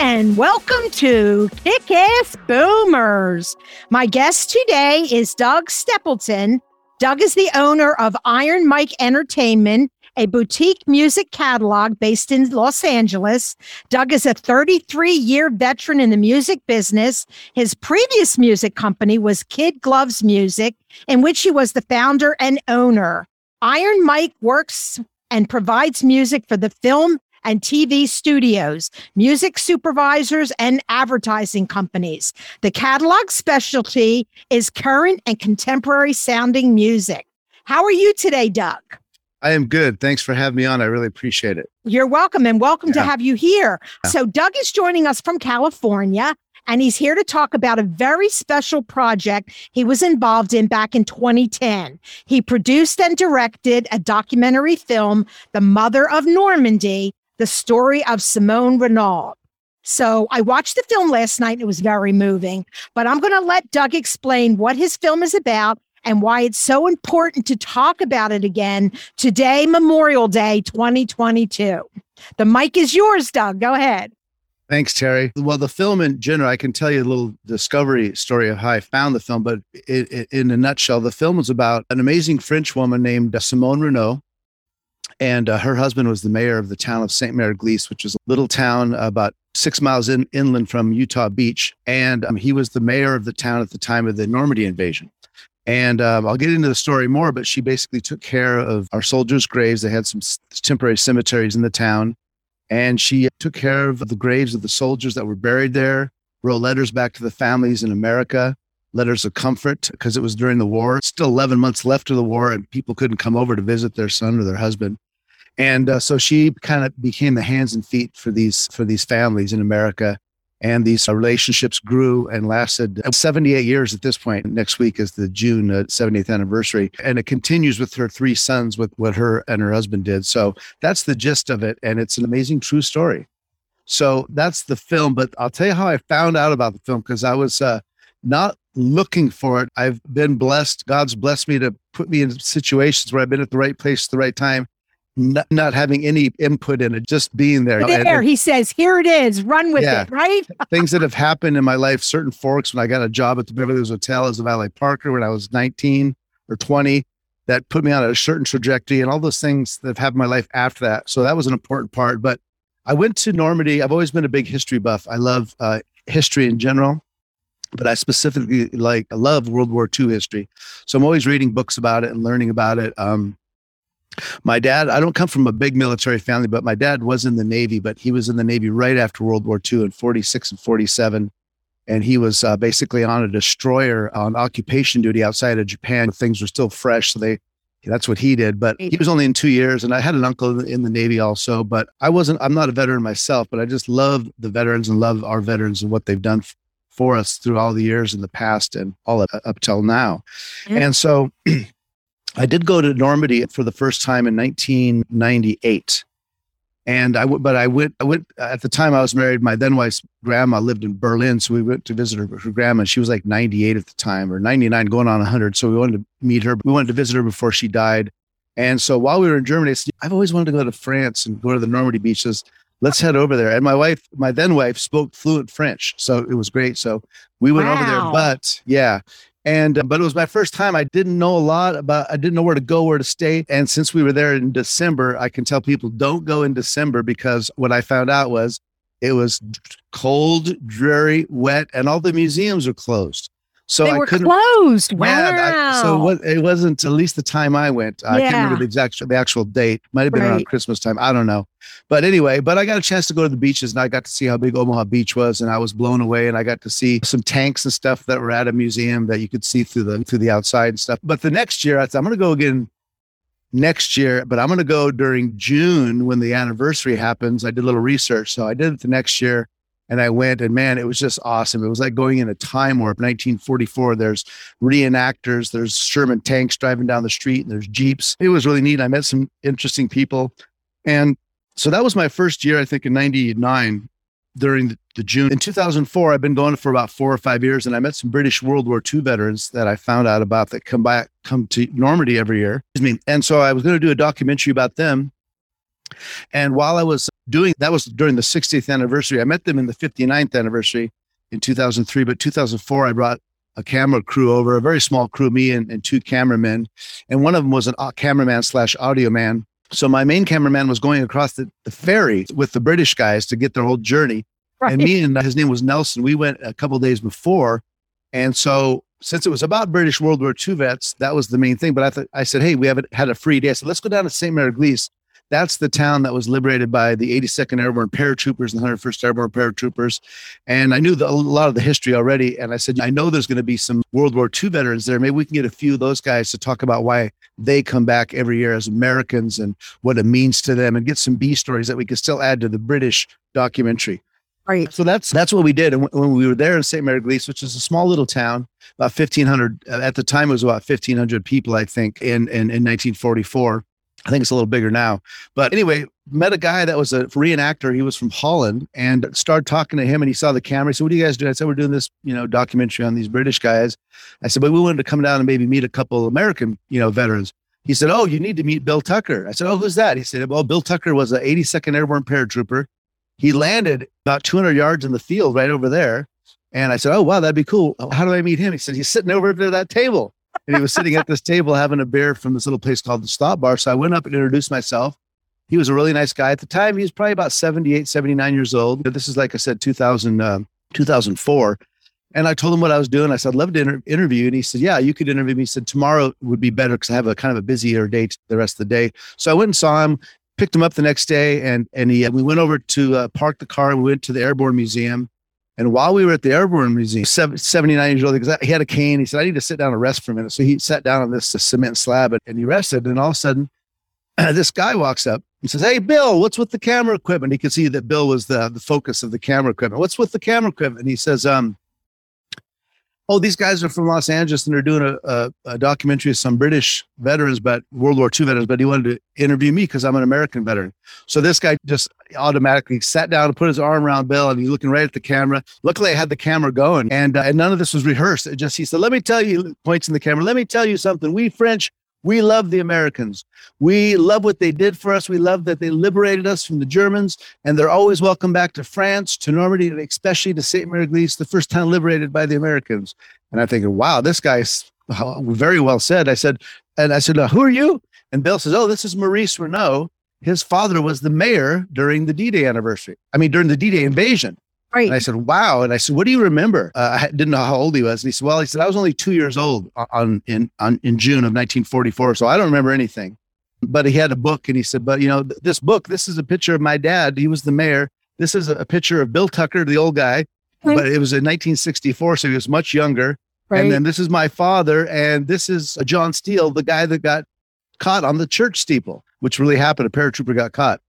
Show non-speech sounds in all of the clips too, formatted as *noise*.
and welcome to Kick Ass Boomers. My guest today is Doug Stapleton. Doug is the owner of Iron Mike Entertainment, a boutique music catalog based in Los Angeles. Doug is a 33 year veteran in the music business. His previous music company was Kid Gloves Music, in which he was the founder and owner. Iron Mike works and provides music for the film and TV studios, music supervisors, and advertising companies. The catalog specialty is current and contemporary sounding music. How are you today, Doug? I am good. Thanks for having me on. I really appreciate it. You're welcome and welcome yeah. to have you here. Yeah. So, Doug is joining us from California and he's here to talk about a very special project he was involved in back in 2010. He produced and directed a documentary film, The Mother of Normandy, the story of Simone Renaud. So I watched the film last night. And it was very moving, but I'm going to let Doug explain what his film is about and why it's so important to talk about it again today, Memorial Day 2022. The mic is yours, Doug. Go ahead. Thanks, Terry. Well, the film in general, I can tell you a little discovery story of how I found the film, but it, it, in a nutshell, the film was about an amazing French woman named Simone Renaud and uh, her husband was the mayor of the town of Sainte-Mère-Église, which is a little town about six miles in, inland from Utah Beach. And um, he was the mayor of the town at the time of the Normandy invasion. And um, I'll get into the story more, but she basically took care of our soldiers' graves. They had some temporary cemeteries in the town. And she took care of the graves of the soldiers that were buried there, wrote letters back to the families in America letters of comfort because it was during the war. Still 11 months left of the war, and people couldn't come over to visit their son or their husband and uh, so she kind of became the hands and feet for these for these families in America, and these uh, relationships grew and lasted 78 years at this point. Next week is the June uh, 70th anniversary, and it continues with her three sons with what her and her husband did. So that's the gist of it, and it's an amazing true story. So that's the film. But I'll tell you how I found out about the film because I was uh, not looking for it. I've been blessed. God's blessed me to put me in situations where I've been at the right place at the right time not, not having any input in it, just being there. There, and, he says, "Here it is, run with yeah, it." Right? *laughs* things that have happened in my life, certain forks. When I got a job at the Beverly Hills Hotel as a valet parker when I was 19 or 20, that put me on a certain trajectory, and all those things that have happened in my life after that. So that was an important part. But I went to Normandy. I've always been a big history buff. I love uh, history in general but I specifically like I love World War II history. So I'm always reading books about it and learning about it. Um, my dad, I don't come from a big military family, but my dad was in the Navy, but he was in the Navy right after World War II in 46 and 47. And he was uh, basically on a destroyer on occupation duty outside of Japan. Things were still fresh. So they, that's what he did. But he was only in two years. And I had an uncle in the Navy also, but I wasn't, I'm not a veteran myself, but I just love the veterans and love our veterans and what they've done for us through all the years in the past and all up, up till now. And so *clears throat* I did go to Normandy for the first time in 1998. And I but I went, I went at the time I was married. My then wife's grandma lived in Berlin. So we went to visit her, her grandma. She was like 98 at the time or 99 going on 100. So we wanted to meet her. We wanted to visit her before she died. And so while we were in Germany, said, I've always wanted to go to France and go to the Normandy beaches. Let's head over there. And my wife, my then wife, spoke fluent French. So it was great. So we went wow. over there. But yeah, and uh, but it was my first time. I didn't know a lot about. I didn't know where to go, where to stay. And since we were there in December, I can tell people don't go in December because what I found out was it was cold, dreary, wet, and all the museums are closed. So they I were closed. Wow. Yeah, I, so what, it wasn't at least the time I went. I can't remember the exact the actual date. Might have been right. around Christmas time. I don't know. But anyway, but I got a chance to go to the beaches and I got to see how big Omaha Beach was and I was blown away and I got to see some tanks and stuff that were at a museum that you could see through the through the outside and stuff. But the next year I thought I'm going to go again next year, but I'm going to go during June when the anniversary happens. I did a little research. So I did it the next year And I went and man, it was just awesome. It was like going in a time warp. 1944, there's reenactors, there's Sherman tanks driving down the street, and there's Jeeps. It was really neat. I met some interesting people. And so that was my first year, I think, in 99 during the, the, June. In 2004, I've been going for about four or five years, and I met some British World War II veterans that I found out about that come back, come to Normandy every year. Me, and so I was going to do a documentary about them. And while I was doing that was during the 60th anniversary. I met them in the 59th anniversary in 2003, but 2004 I brought a camera crew over, a very small crew, me and, and two cameramen, and one of them was a uh, cameraman slash audio man. So my main cameraman was going across the, the ferry with the British guys to get their whole journey. Right. And me and his name was Nelson. We went a couple days before, and so since it was about British World War II vets, that was the main thing. But I thought I said, hey, we haven't had a free day. so let's go down to Sainte-Mère-Église that's the town that was liberated by the 82nd Airborne Paratroopers and the 101st Airborne Paratroopers. And I knew the, a lot of the history already. And I said, I know there's going to be some World War II veterans there. Maybe we can get a few of those guys to talk about why they come back every year as Americans and what it means to them and get some B stories that we could still add to the British documentary. Right. So that's that's what we did. And when we were there in Sainte-Mère-Église, which is a small little town, about 1,500, at the time it was about 1,500 people, I think, in, in, in 1944. I think it's a little bigger now. But anyway, met a guy that was a reenactor. He was from Holland and started talking to him and he saw the camera. He said, What are you guys doing? I said, We're doing this, you know, documentary on these British guys. I said, But we wanted to come down and maybe meet a couple American, you know, veterans. He said, Oh, you need to meet Bill Tucker. I said, Oh, who's that? He said, Well, Bill Tucker was an 82nd Airborne paratrooper. He landed about 200 yards in the field right over there. And I said, Oh, wow, that'd be cool. How do I meet him? He said, He's sitting over there at that table and he was sitting at this table having a beer from this little place called the Stop Bar. So I went up and introduced myself. He was a really nice guy at the time. He was probably about 78, 79 years old. This is like I said, 2000, uh, 2004. And I told him what I was doing. I said, I'd love to inter- interview. And he said, Yeah, you could interview me. He said, Tomorrow would be better because I have a kind of a busier day the rest of the day. So I went and saw him, picked him up the next day, and and he we went over to uh, park the car. We went to the Airborne Museum. And while we were at the Airborne Museum, 79 years old, because he had a cane, he said, I need to sit down and rest for a minute. So he sat down on this cement slab and he rested. And all of a sudden, *clears throat* this guy walks up and says, Hey, Bill, what's with the camera equipment? He could see that Bill was the, the focus of the camera equipment. What's with the camera equipment? And he says, um, oh, these guys are from Los Angeles and they're doing a, a, a, documentary of some British veterans, but World War II veterans, but he wanted to interview me because I'm an American veteran. So this guy just automatically sat down and put his arm around Bill and he's looking right at the camera. Luckily, I had the camera going and, uh, and none of this was rehearsed. It just, he said, let me tell you, points in the camera, let me tell you something. We French, we love the Americans. We love what they did for us. We love that they liberated us from the Germans, and they're always welcome back to France, to Normandy, and especially to Sainte-Mère-Église, the first town liberated by the Americans. And I'm thinking, wow, this guy's uh, very well said. I said, and I said, who are you? And Bill says, oh, this is Maurice Renaud. His father was the mayor during the D-Day anniversary. I mean, during the D-Day invasion. Right. And I said, wow. And I said, what do you remember? Uh, I didn't know how old he was. And he said, well, he said, I was only two years old on, in, on, in June of 1944. So I don't remember anything. But he had a book and he said, but you know, th- this book, this is a picture of my dad. He was the mayor. This is a, a picture of Bill Tucker, the old guy. Right. But it was in 1964. So he was much younger. Right. And then this is my father. And this is John Steele, the guy that got caught on the church steeple, which really happened. A paratrooper got caught.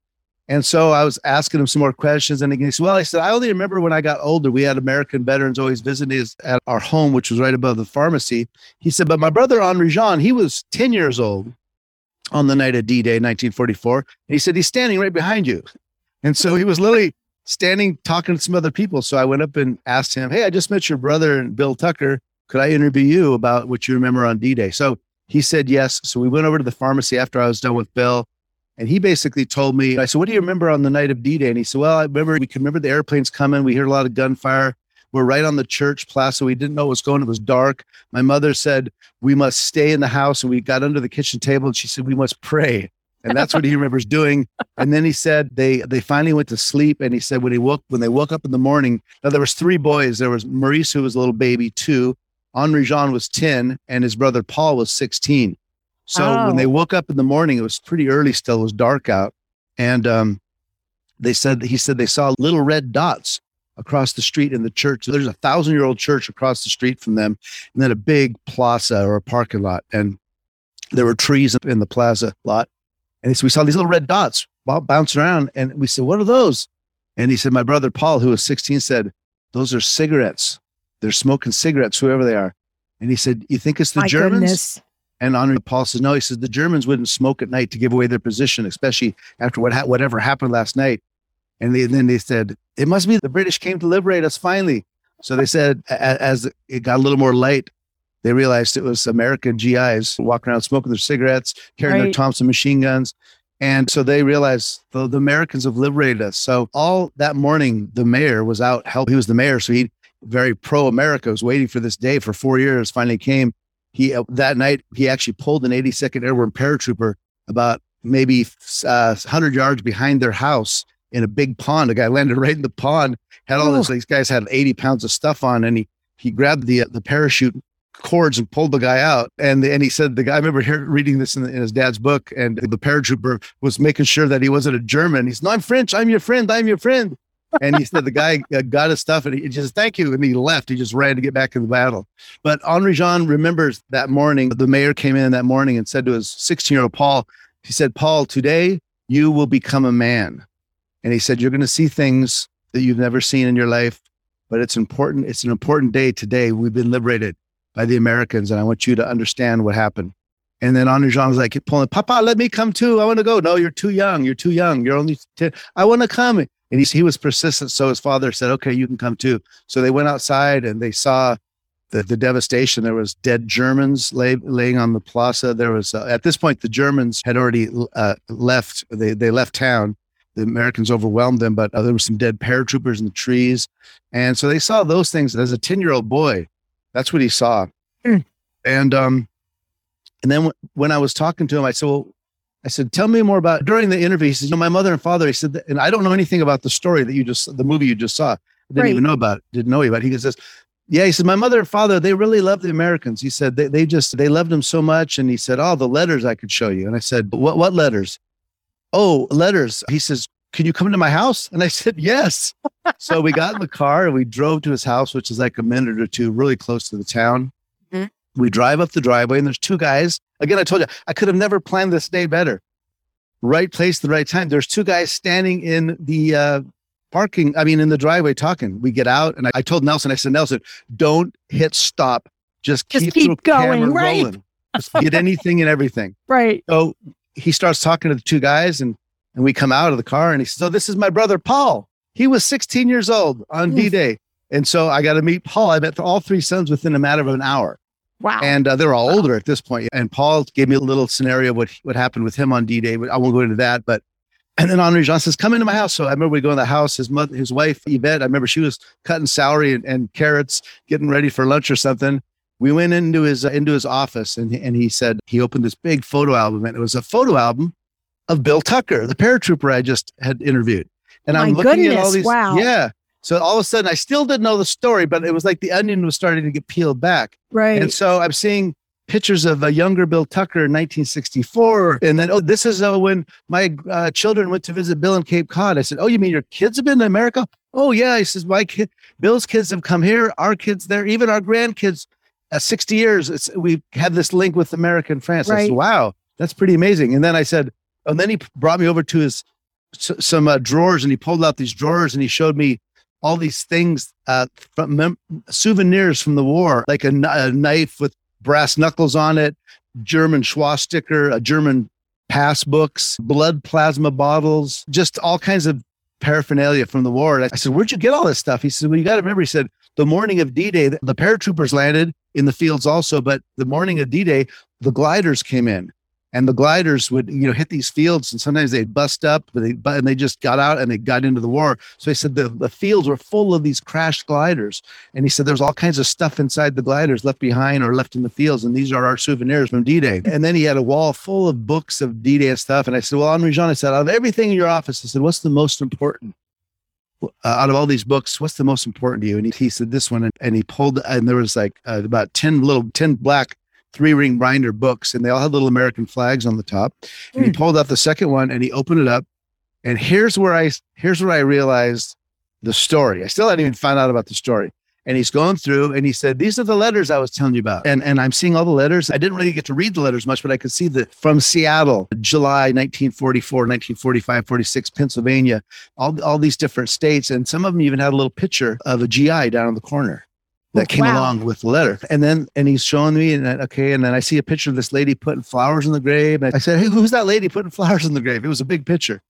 And so I was asking him some more questions. And he said, Well, I said, I only remember when I got older, we had American veterans always visiting us at our home, which was right above the pharmacy. He said, But my brother Henri Jean, he was 10 years old on the night of D Day, 1944. And he said, He's standing right behind you. And so he was literally standing talking to some other people. So I went up and asked him, Hey, I just met your brother and Bill Tucker. Could I interview you about what you remember on D Day? So he said yes. So we went over to the pharmacy after I was done with Bill and he basically told me, I said, What do you remember on the night of D Day? And he said, Well, I remember we can remember the airplanes coming. We heard a lot of gunfire. We're right on the church plaza. We didn't know what was going. It was dark. My mother said, We must stay in the house. And we got under the kitchen table and she said, We must pray. And that's what he remembers doing. And then he said they they finally went to sleep. And he said when he woke when they woke up in the morning, now there was three boys. There was Maurice, who was a little baby, two. Henri Jean was 10, and his brother Paul was 16. So oh. when they oh. woke up in the morning, it was pretty early still, it was dark out. And um, they said, he said they saw little red dots across the street in the church. So there's a thousand year old church across the street from them, and then a big plaza or a parking lot. And there were trees in the plaza lot. And so we saw these little red dots bouncing around. And we said, What are those? And he said, My brother Paul, who was 16, said, Those are cigarettes. They're smoking cigarettes, whoever they are. And he said, You think it's the My Germans? goodness. And Henri Paul says, No, he says, The Germans wouldn't smoke at night to give away their position, especially after what ha- whatever happened last night. And, they, then they said, It must be the British came to liberate us finally. So they said, a- as it got a little more light, they realized it was American GIs walking around smoking their cigarettes, carrying their Thompson machine guns. And so they realized the, the Americans have liberated us. So all that morning, the mayor was out help. He was the mayor. So he very pro America was waiting for this day for four years, finally came. He uh, that night, he actually pulled an 82nd Airborne paratrooper about maybe uh, 100 yards behind their house in a big pond. The guy landed right in the pond, had all this, these guys had 80 pounds of stuff on, and he, he grabbed the, the parachute cords and pulled the guy out. And and he said the guy I remember hear, reading this in, in his dad's book, and the paratrooper was making sure that he wasn't a German. He's no, I'm French. I'm your friend. I'm your friend. And he said the guy uh, got his stuff and he just thank you, and he left. He just ran to get back in the battle. But Henri Jean remembers that morning. The mayor came in that morning and said to his 16 year old Paul, he said, Paul, today you will become a man. And he said, You're going to see things that you've never seen in your life, but it's important. It's an important day today. We've been liberated by the Americans, and I want you to understand what happened. And then Henri Jean was like, pulling, Papa, let me come too. I want to go. No, you're too young. You're too young. You're only 10. I want to come. And he, he was persistent. So his father said, okay, you can come too. So they went outside and they saw the, the devastation. There was dead Germans lay, laying on the plaza. There was, uh, at this point, the Germans had already uh, left. They, they left town. The Americans overwhelmed them, but uh, there were some dead paratroopers in the trees. And so they saw those things as a 10 year old boy. That's what he saw. Mm. And, um, and then w- when I was talking to him, I said, well, I said, tell me more about during the interview. He says, you know, my mother and father, he said, and I don't know anything about the story that you just, the movie you just saw. I didn't Right. even know about it. Didn't know about it. He says, yeah, he said, my mother and father, they really loved the Americans. He said, they, they just, they loved them so much. And he said, oh, the letters I could show you. And I said, what, what letters? Oh, letters. He says, can you come to my house? And I said, yes. so we got in the car and we drove to his house, which is like a minute or two, really close to the town. Mhm. We drive up the driveway and there's two guys. Again, I told you, I could have never planned this day better. Right place, the right time. There's two guys standing in the uh, parking, I mean, in the driveway talking. We get out and I, I told Nelson, I said, Nelson, don't hit stop. Just, Just keep, keep going, right? rolling. Just get anything and everything. *laughs* Right. So he starts talking to the two guys and and we come out of the car and he says, So this is my brother Paul. He was 16 years old on D-Day. And so I got to meet Paul. I met all three sons within a matter of an hour. Wow. And uh, they're all older at this point. And Paul gave me a little scenario of what, what happened with him on D-Day. But I won't go into that. But and then Henri Jean says, come into my house. So I remember we go in the house, his mother, his wife, Yvette, I remember she was cutting celery and, and carrots, getting ready for lunch or something. We went into his uh, into his office and, and he said he opened this big photo album and it was a photo album of Bill Tucker, the paratrooper I just had interviewed. And My I'm looking at all these. wow. Yeah. So all of a sudden I still didn't know the story, but it was like the onion was starting to get peeled back. right. And so I'm seeing pictures of a younger Bill Tucker in 1964. And then, oh, this is uh, when my uh, children went to visit Bill in Cape Cod. I said, Oh, you mean your kids have been to America? Oh, yeah. He says, My kid, Bill's kids have come here, our kids there, even our grandkids. Uh, 60 years, it's, we have this link with America and France. I Right. said, Wow, that's pretty amazing. And then I said, and then he brought me over to his s- some uh, drawers and he pulled out these drawers and he showed me all these things uh, from mem- souvenirs from the war, like a, knife with brass knuckles on it, German swastika, a German passbooks, blood plasma bottles, just all kinds of paraphernalia from the war. I said, Where'd you get all this stuff? He said, Well, you got to remember, he said, the morning of D Day, the paratroopers landed in the fields also, but the morning of D Day, the gliders came in. And the gliders would, you know, hit these fields, and sometimes they'd bust up, but they, but and they just got out and they got into the war. So he said the, the fields were full of these crashed gliders, and he said there's all kinds of stuff inside the gliders left behind or left in the fields, and these are our souvenirs from D-Day. And then he had a wall full of books of D-Day stuff. And I said, well, Henri Jean, I said, out of everything in your office, I said, what's the most important? Uh, out of all these books, what's the most important to you? And he, he said this one, and, and he pulled, and there was like uh, about ten little, ten black three ring binder books, and they all had little American flags on the top. And he hmm. pulled out the second one, and he opened it up, and here's where I here's where I realized the story. I still hadn't even found out about the story. and he's going through and he said, These are the letters I was telling you about. And, and I'm seeing all the letters. I didn't really get to read the letters much, but I could see that from Seattle, July 1944, 1945, 46, Pennsylvania, all, all these different states. And some of them even had a little picture of a GI down in the corner that came wow. along with the letter. And then, and he's showing me, and okay, and then I see a picture of this lady putting flowers in the grave. And I said, Hey, who's that lady putting flowers in the grave? It was a big picture.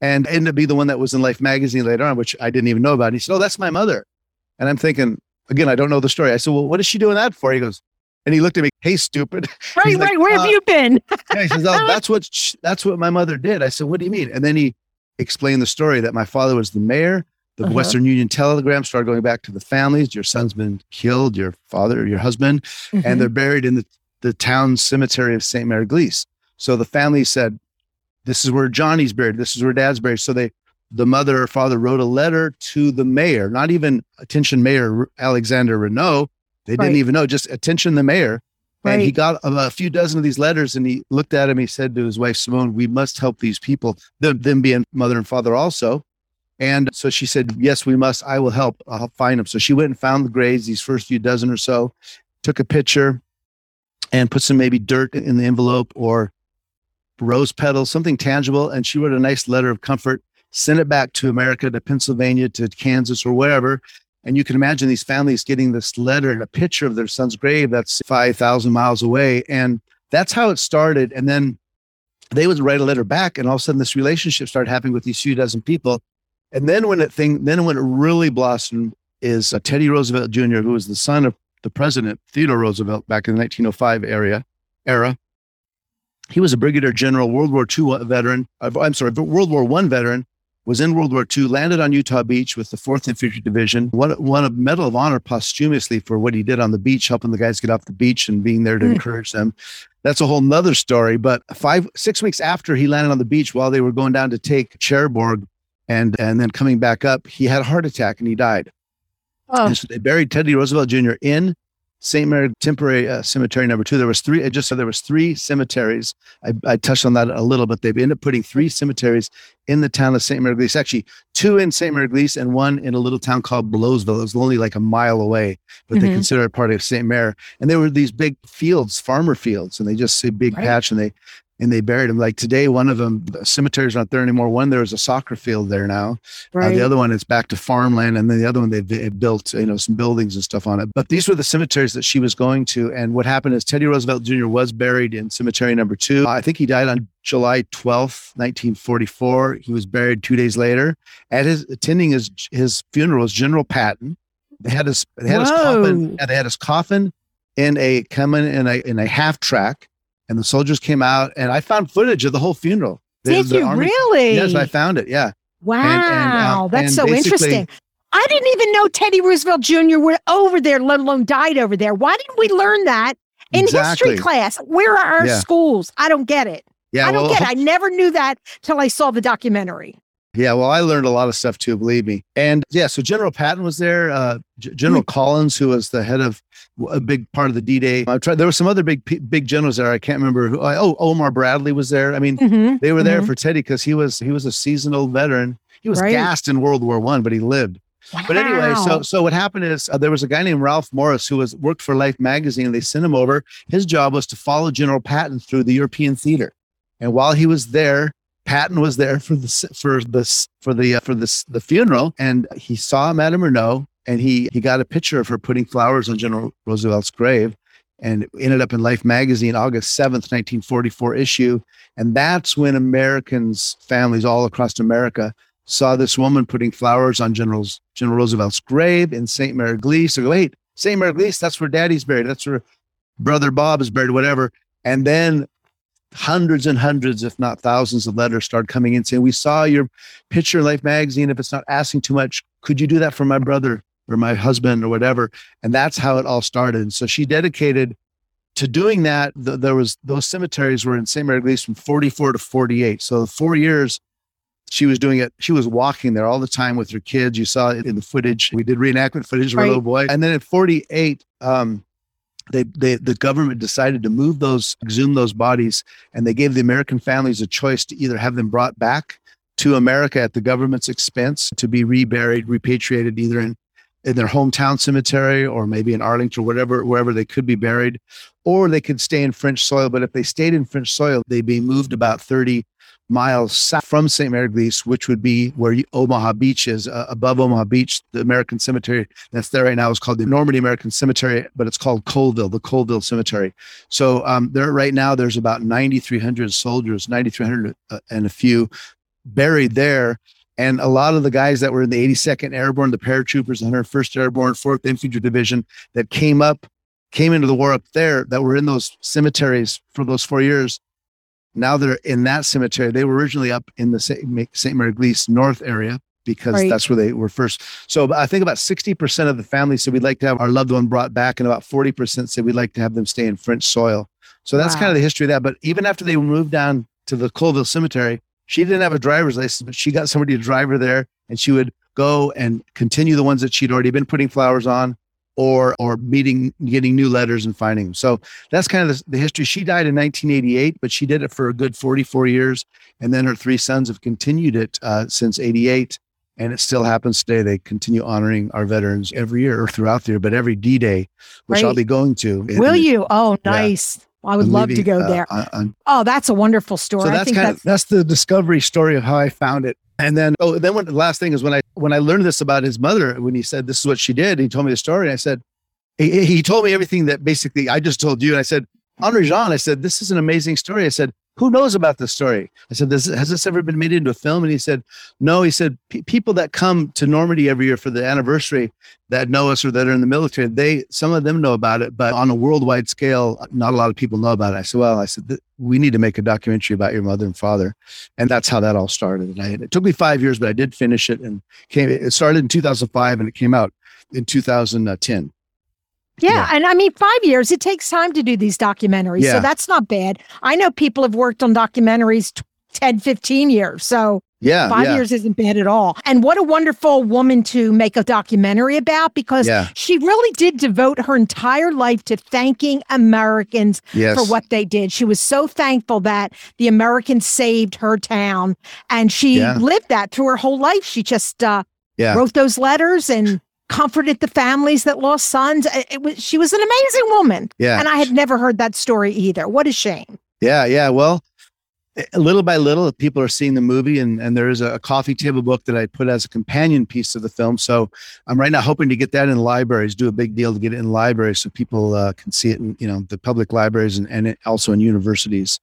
And ended up being the one that was in Life magazine later on, which I didn't even know about. And he said, Oh, that's my mother. And I'm thinking, again, I don't know the story. I said, Well, what is she doing that for? He goes, and he looked at me, Hey, stupid. *laughs* Right, right. Where uh, have you been? *laughs* yeah, he says, Oh, that's what that's what my mother did. I said, What do you mean? And then he explained the story that my father was the mayor. The uh-huh. Western Union telegram started going back to the families. Your son's been killed, your father, your husband, mm-hmm. and they're buried in the, the town cemetery of Sainte-Mère-Église. So the family said, This is where Johnny's buried. This is where dad's buried. So they the mother or father wrote a letter to the mayor, not even attention Mayor Alexander Renaud. They didn't even know, just attention the mayor. Right. And he got a, a, few dozen of these letters and he looked at him. He said to his wife, Simone, we must help these people, them, them being mother and father also. And so she said, Yes, we must. I will help. I'll find them. So she went and found the graves, these first few dozen or so, took a picture and put some maybe dirt in the envelope or rose petals, something tangible. And she wrote a nice letter of comfort sent it back to America, to Pennsylvania, to Kansas, or wherever. And you can imagine these families getting this letter and a picture of their son's grave that's 5,000 miles away. And that's how it started. And then they would write a letter back, and all of a sudden, this relationship started happening with these few dozen people. And then when it thing, then when it really blossomed, is uh, Teddy Roosevelt Jr., who was the son of the president Theodore Roosevelt back in the 1905 area era. He was a brigadier general, World War II veteran. Uh, I'm sorry, World War One veteran was in World War II, landed on Utah Beach with the 4th Infantry Division, won, won a Medal of Honor posthumously for what he did on the beach, helping the guys get off the beach and being there to mm. encourage them. That's a whole nother story. But five, six weeks after he landed on the beach while they were going down to take Cherbourg and, and then coming back up, he had a heart attack and he died. Oh. And so they buried Teddy Roosevelt Jr. in St. Mary Temporary uh, Cemetery number two. There was three. I just said there was three cemeteries. I, I touched on that a little, but they ended up putting three cemeteries in the town of St. Mary. Actually, two in St. Mary and one in a little town called Blosville. It was only like a mile away, but mm-hmm. they consider it part of St. Mary. And there were these big fields, farmer fields, and they just a big right. patch, and they and they buried him. Like today, one of them, the cemetery's not there anymore. One, there was a soccer field there now. Right. Uh, the other one is back to farmland. And then the other one, they've, they've, built, you know, some buildings and stuff on it. But these were the cemeteries that she was going to. And what happened is Teddy Roosevelt Jr. was buried in cemetery number two. I think he died on July 12th, 1944. He was buried two days later. At his attending his, his funeral was General Patton. They had his, they had his coffin, they had his coffin in a, coming in a, in a half track and the soldiers came out and I found footage of the whole funeral. Did the you army, really? Yes, I found it. Yeah. Wow, and, and, uh, that's so interesting. I didn't even know Teddy Roosevelt Jr. were over there, let alone died over there. Why didn't we learn that in exactly. history class? Where are our yeah. schools? I don't get it. Yeah, I don't well, get it. *laughs* I never knew that till I saw the documentary. Yeah, well, I learned a lot of stuff too, believe me. And yeah, so General Patton was there. Uh, G- General mm-hmm. Collins, who was the head of a big part of the D-Day. I tried. There were some other big big generals there. I can't remember who. Oh, Omar Bradley was there. I mean, mm-hmm. they were there mm-hmm. for Teddy because he was he was a seasoned old veteran. He was right. gassed in World War One, but he lived. Wow. But anyway, so so what happened is uh, there was a guy named Ralph Morse who was worked for Life magazine. And they sent him over. His job was to follow General Patton through the European theater, and while he was there, Patton was there for the for the for the uh, for the the funeral, and he saw Madame Renaud, and he he got a picture of her putting flowers on General Roosevelt's grave, and ended up in Life magazine, August seventh, nineteen forty four issue, and that's when Americans, families all across America, saw this woman putting flowers on General's General Roosevelt's grave in Sainte-Mère-Église. So wait, Sainte-Mère-Église, that's where Daddy's buried. That's where brother Bob is buried, whatever. And then hundreds and hundreds, if not thousands, of letters started coming in saying, We saw your picture in Life magazine. If it's not asking too much, could you do that for my brother or my husband or whatever? And that's how it all started. And so she dedicated to doing that. The, there was those cemeteries were in Sainte-Mère-Église from 44 to 48. So four years she was doing it. She was walking there all the time with her kids. You saw it in the footage. We did reenactment footage of right. her little boy. And then at 48, um, they, they the government decided to move those exhume those bodies and they gave the american families a choice to either have them brought back to america at the government's expense to be reburied repatriated either in in their hometown cemetery or maybe in Arlington whatever, wherever they could be buried, or they could stay in French soil. But if they stayed in French soil, they'd be moved about 30 miles south from St. Mary which would be where Omaha Beach is. Uh, above Omaha Beach, the American cemetery that's there right now is called the Normandy American Cemetery, but it's called Colleville, the Colleville Cemetery. So um, there right now, there's about 9,300 soldiers, 9,300 uh, and a few buried there. And a lot of the guys that were in the 82nd Airborne, the paratroopers, 101st Airborne, 4th Infantry Division that came up, came into the war up there, that were in those cemeteries for those four years, now they're in that cemetery. They were originally up in the Sainte-Mère-Église North area because right. that's where they were first. So I think about 60% of the family said we'd like to have our loved one brought back, and about 40% said we'd like to have them stay in French soil. So that's wow. kind of the history of that. But even after they moved down to the Colleville Cemetery, she didn't have a driver's license, but she got somebody to drive her there, and she would go and continue the ones that she'd already been putting flowers on or or meeting getting new letters and finding them so that's kind of the, the, history she died in 1988 but she did it for a good 44 years and then her three sons have continued it uh, since 88 and it still happens today they continue honoring our veterans every year or throughout the year but every d-day which right. i'll be going to will you oh nice yeah. I would love to go uh, there. Oh, that's a wonderful story. So that's kind that's, of that's the discovery story of how I found it. And then, oh, then when the last thing is when I when I learned this about his mother, when he said this is what she did, he told me the story. And I said, he, he told me everything that basically I just told you. And I said, Henri Jean, I said, this is an amazing story. I said, who knows about this story? I said, this, has this ever been made into a film? And he said, no. He said, people that come to Normandy every year for the anniversary that know us or that are in the military, they, some of them know about it, but on a worldwide scale, not a lot of people know about it. I said, well, I said, we need to make a documentary about your mother and father. And that's how that all started. And I, it took me five years, but I did finish it and came, it started in 2005 and it came out in 2010. Yeah, yeah, And I mean, five years, it takes time to do these documentaries. Yeah. So that's not bad. I know people have worked on documentaries 10, 15 years. So yeah, five yeah. years isn't bad at all. And what a wonderful woman to make a documentary about because yeah. she really did devote her entire life to thanking Americans yes. for what they did. She was so thankful that the Americans saved her town. And she lived that through her whole life. She just uh, wrote those letters and comforted the families that lost sons. It was she was an amazing woman. Yeah. And I had never heard that story either. What a shame. Yeah, yeah. Well, little by little, people are seeing the movie, and, and there is a coffee table book that I put as a companion piece to the film. So I'm right now hoping to get that in libraries, do a big deal to get it in libraries so people uh, can see it in you know the public libraries and, and also in universities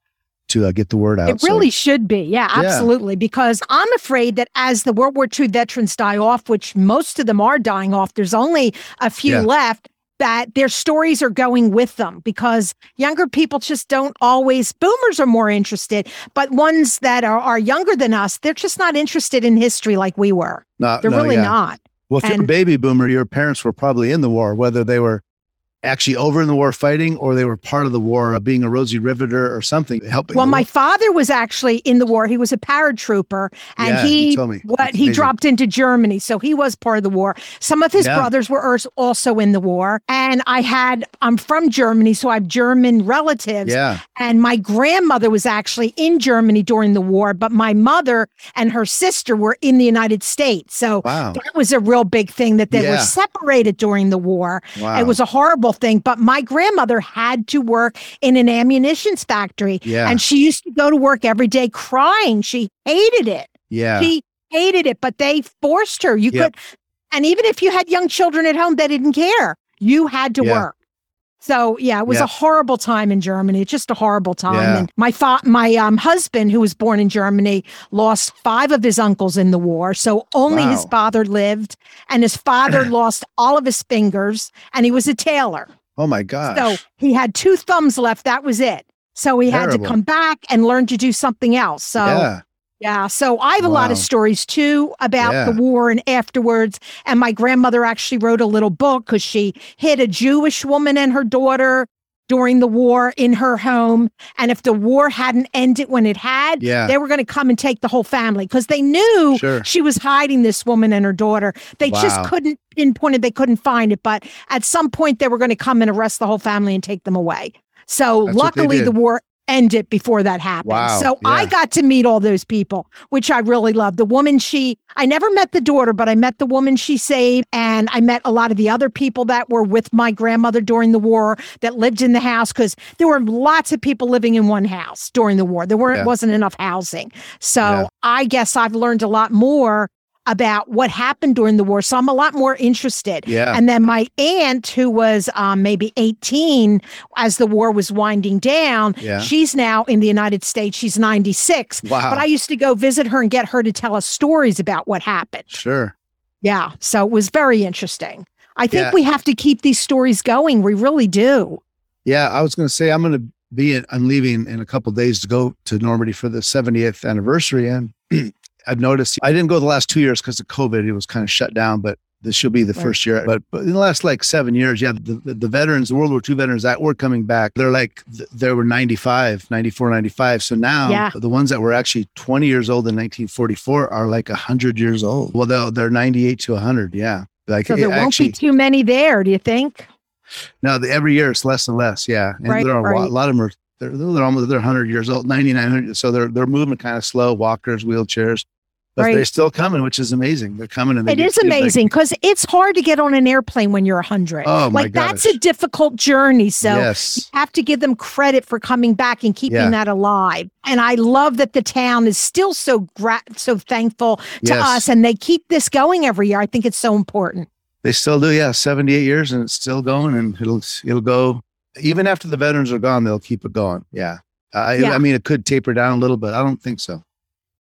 to uh, get the word out. It really so, should be. Yeah, absolutely. Yeah. Because I'm afraid that as the World War II veterans die off, which most of them are dying off, there's only a few yeah. left that their stories are going with them because younger people just don't always boomers are more interested but ones that are, are younger than us they're just not interested in history like we were Not, they're no, really yeah. not well if and, you're a baby boomer your parents were probably in the war whether they were actually over in the war fighting or they were part of the war being a Rosie Riveter or something helping. Well, my father was actually in the war. He was a paratrooper and yeah, he, what he dropped into Germany. So he was part of the war. Some of his yeah. brothers were also in the war. And I had, I'm from Germany, so I have German relatives. Yeah. And my grandmother was actually in Germany during the war, but my mother and her sister were in the United States. So wow. that was a real big thing that they yeah. were separated during the war. Wow. It was a horrible thing. But my grandmother had to work in an ammunitions factory. Yeah. And she used to go to work every day crying. She hated it. Yeah. She hated it, but they forced her. You yep. could, and even if you had young children at home, they didn't care. You had to yeah. work. So yeah, it was a horrible time in Germany. It's just a horrible time. Yeah. And my fa- my um, husband, who was born in Germany, lost five of his uncles in the war. So only wow. his father lived, and his father *clears throat* lost all of his fingers, and he was a tailor. Oh my gosh. So he had two thumbs left. That was it. So he Terrible. had to come back and learn to do something else. So yeah. Yeah. So I have wow. a lot of stories too about yeah. the war and afterwards. And my grandmother actually wrote a little book because she hid a Jewish woman and her daughter during the war in her home. And if the war hadn't ended when it had, yeah. they were going to come and take the whole family because they knew sure. she was hiding this woman and her daughter. They wow. just couldn't pinpoint it. They couldn't find it. But at some point, they were going to come and arrest the whole family and take them away. So That's luckily, the war end it before that happened. Wow, So I got to meet all those people, which I really loved. The woman she, I never met the daughter, but I met the woman she saved. And I met a lot of the other people that were with my grandmother during the war that lived in the house because there were lots of people living in one house during the war. There weren't, Yeah. wasn't enough housing. So Yeah. I guess I've learned a lot more about what happened during the war. So I'm a lot more interested. Yeah. And then my aunt, who was um, maybe 18 as the war was winding down, Yeah. she's now in the United States. She's 96. Wow. But I used to go visit her and get her to tell us stories about what happened. Sure. Yeah. So it was very interesting. I think Yeah. we have to keep these stories going. We really do. Yeah, I was going to say I'm going to be. In, I'm leaving in a couple days to go to Normandy for the 70th anniversary, and *clears throat* I've noticed I didn't go the last two years because of COVID. It was kind of shut down, but this should be the Right. first year. But, but in the last like seven years, yeah, the, the, the veterans, the World War II veterans that were coming back, they're like there were 95, 94, 95. So now Yeah. the ones that were actually 20 years old in 1944 are like 100 years old. Well, they're, they're 98 to 100. Yeah. Like So there won't actually, be too many there, do you think? no, the, every year it's less and less. Yeah, and Right, there are a, lot, right. a lot of them are they're, they're almost they're 100 years old, 9900. So they're they're moving kind of slow, walkers, wheelchairs, but Right. they're still coming, which is amazing. They're coming and they It is amazing because it's hard to get on an airplane when you're 100. Oh, my like that's a difficult journey. So yes, have to give them credit for coming back and keeping Yeah. that alive. And I love that the town is still so gra- so thankful to Yes. us and they keep this going every year. I think it's so important. they still do. Yeah, 78 years and it's still going, and it'll it'll go even after the veterans are gone. They'll keep it going. Yeah, I Yeah. I mean it could taper down a little, but I don't think so.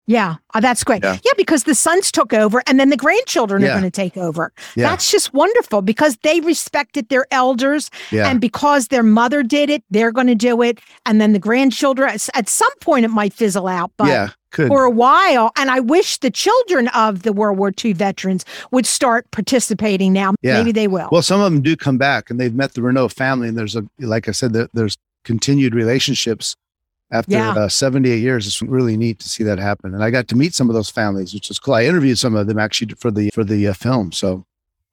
Yeah, uh, that's great. Yeah. Yeah. because the sons took over and then the grandchildren are going to take over. Yeah, That's just wonderful because they respected their elders yeah, and because their mother did it, they're going to do it. And then the grandchildren, at at some point, it might fizzle out, but yeah. Could for a while. And I wish the children of the World War II veterans would start participating now. Yeah. Maybe they will. Well, some of them do come back, and they've met the Renaud family, and there's a like I said, there, there's continued relationships after Yeah. uh, 78 years. It's really neat to see that happen, and I got to meet some of those families, which is cool. I interviewed some of them actually for the for the uh, film. So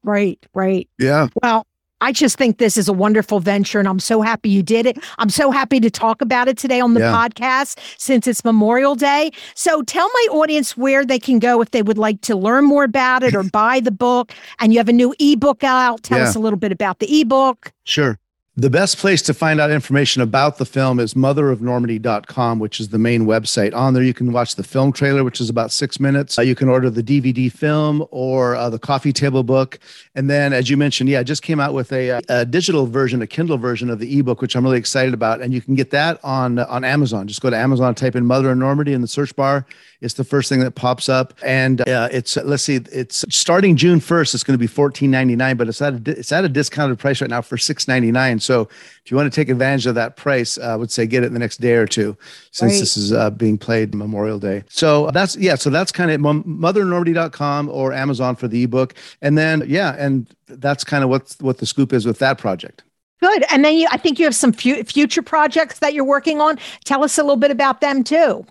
right, right. yeah, Well, I just think this is a wonderful venture and I'm so happy you did it. I'm so happy to talk about it today on the Yeah. podcast since it's Memorial Day. So tell my audience where they can go if they would like to learn more about it or *laughs* buy the book. And you have a new ebook out. Tell Yeah. us a little bit about the ebook. sure. The best place to find out information about the film is motherofnormandy.com, which is the main website. On there, you can watch the film trailer, which is about six minutes. Uh, you can order the DVD film or uh, the coffee table book. And then, as you mentioned, yeah, I just came out with a, a digital version, a Kindle version of the ebook, which I'm really excited about. And you can get that on on Amazon. Just go to Amazon, type in Mother of Normandy in the search bar. It's the first thing that pops up, and uh, it's let's see, it's starting June 1st. It's going to be 14.99, but it's at a it's at a discounted price right now for 6.99. So if you want to take advantage of that price, uh, I would say get it in the next day or two, since Right. this is uh, being played Memorial Day. So that's yeah, so that's kind of mothernormandy.com or Amazon for the ebook, and then yeah, and that's kind of what what the scoop is with that project. Good. And then you, I think you have some fu- future projects that you're working on. Tell us a little bit about them too.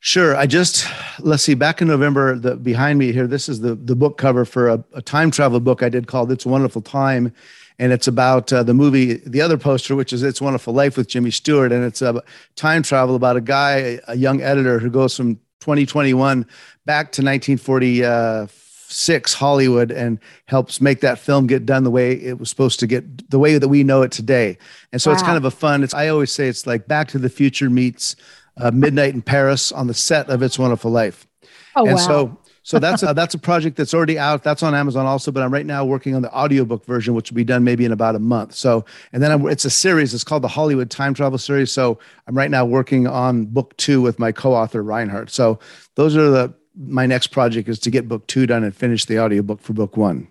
Sure. I just let's see. Back in November, the behind me here, this is the the book cover for a, a time travel book I did called "It's a Wonderful Time," and it's about uh, the movie, the other poster, which is "It's Wonderful Life" with Jimmy Stewart, and it's a time travel about a guy, a young editor who goes from 2021 back to 1946 Hollywood and helps make that film get done the way it was supposed to get, the way that we know it today. And so it's kind of a fun. It's I always say it's like Back to the Future meets uh, Midnight in Paris on the set of It's Wonderful Life. Oh, and wow. so so that's a, that's a project that's already out. That's on Amazon also, but I'm right now working on the audiobook version, which will be done maybe in about a month. So, and then I'm, it's a series. It's called the Hollywood Time Travel Series. So I'm right now working on book two with my co-author Reinhard. So those are the my next project is to get book two done and finish the audiobook for book one.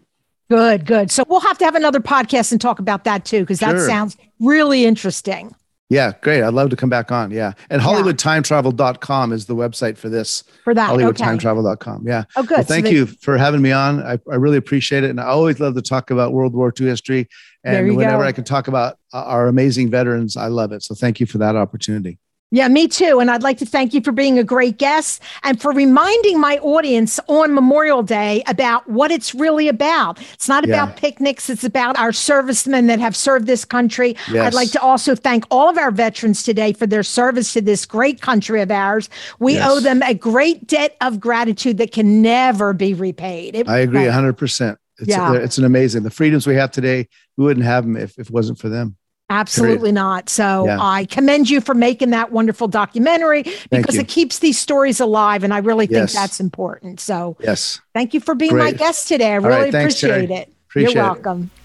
Good, good. So we'll have to have another podcast and talk about that too, because that Sure. sounds really interesting. Yeah, great. I'd love to come back on. Yeah. And HollywoodTimeTravel.com is the website for this. For that. Okay. HollywoodTimeTravel.com. Yeah. Oh, good. Well, So thank they- you for having me on. I, I really appreciate it. And I always love to talk about World War II history. And whenever go. I can talk about uh, our amazing veterans, I love it. So thank you for that opportunity. Yeah, me too. And I'd like to thank you for being a great guest and for reminding my audience on Memorial Day about what it's really about. It's not Yeah. about picnics, it's about our servicemen that have served this country. Yes. I'd like to also thank all of our veterans today for their service to this great country of ours. We Yes. owe them a great debt of gratitude that can never be repaid. It- I agree 100%. It's, Yeah. it's an amazing. The freedoms we have today, we wouldn't have them if, if it wasn't for them. Absolutely not. So Yeah. I commend you for making that wonderful documentary because it keeps these stories alive. And I really think Yes. that's important. So Yes. thank you for being my guest today. I All right. really Thanks, appreciate Jerry. it. Appreciate You're it.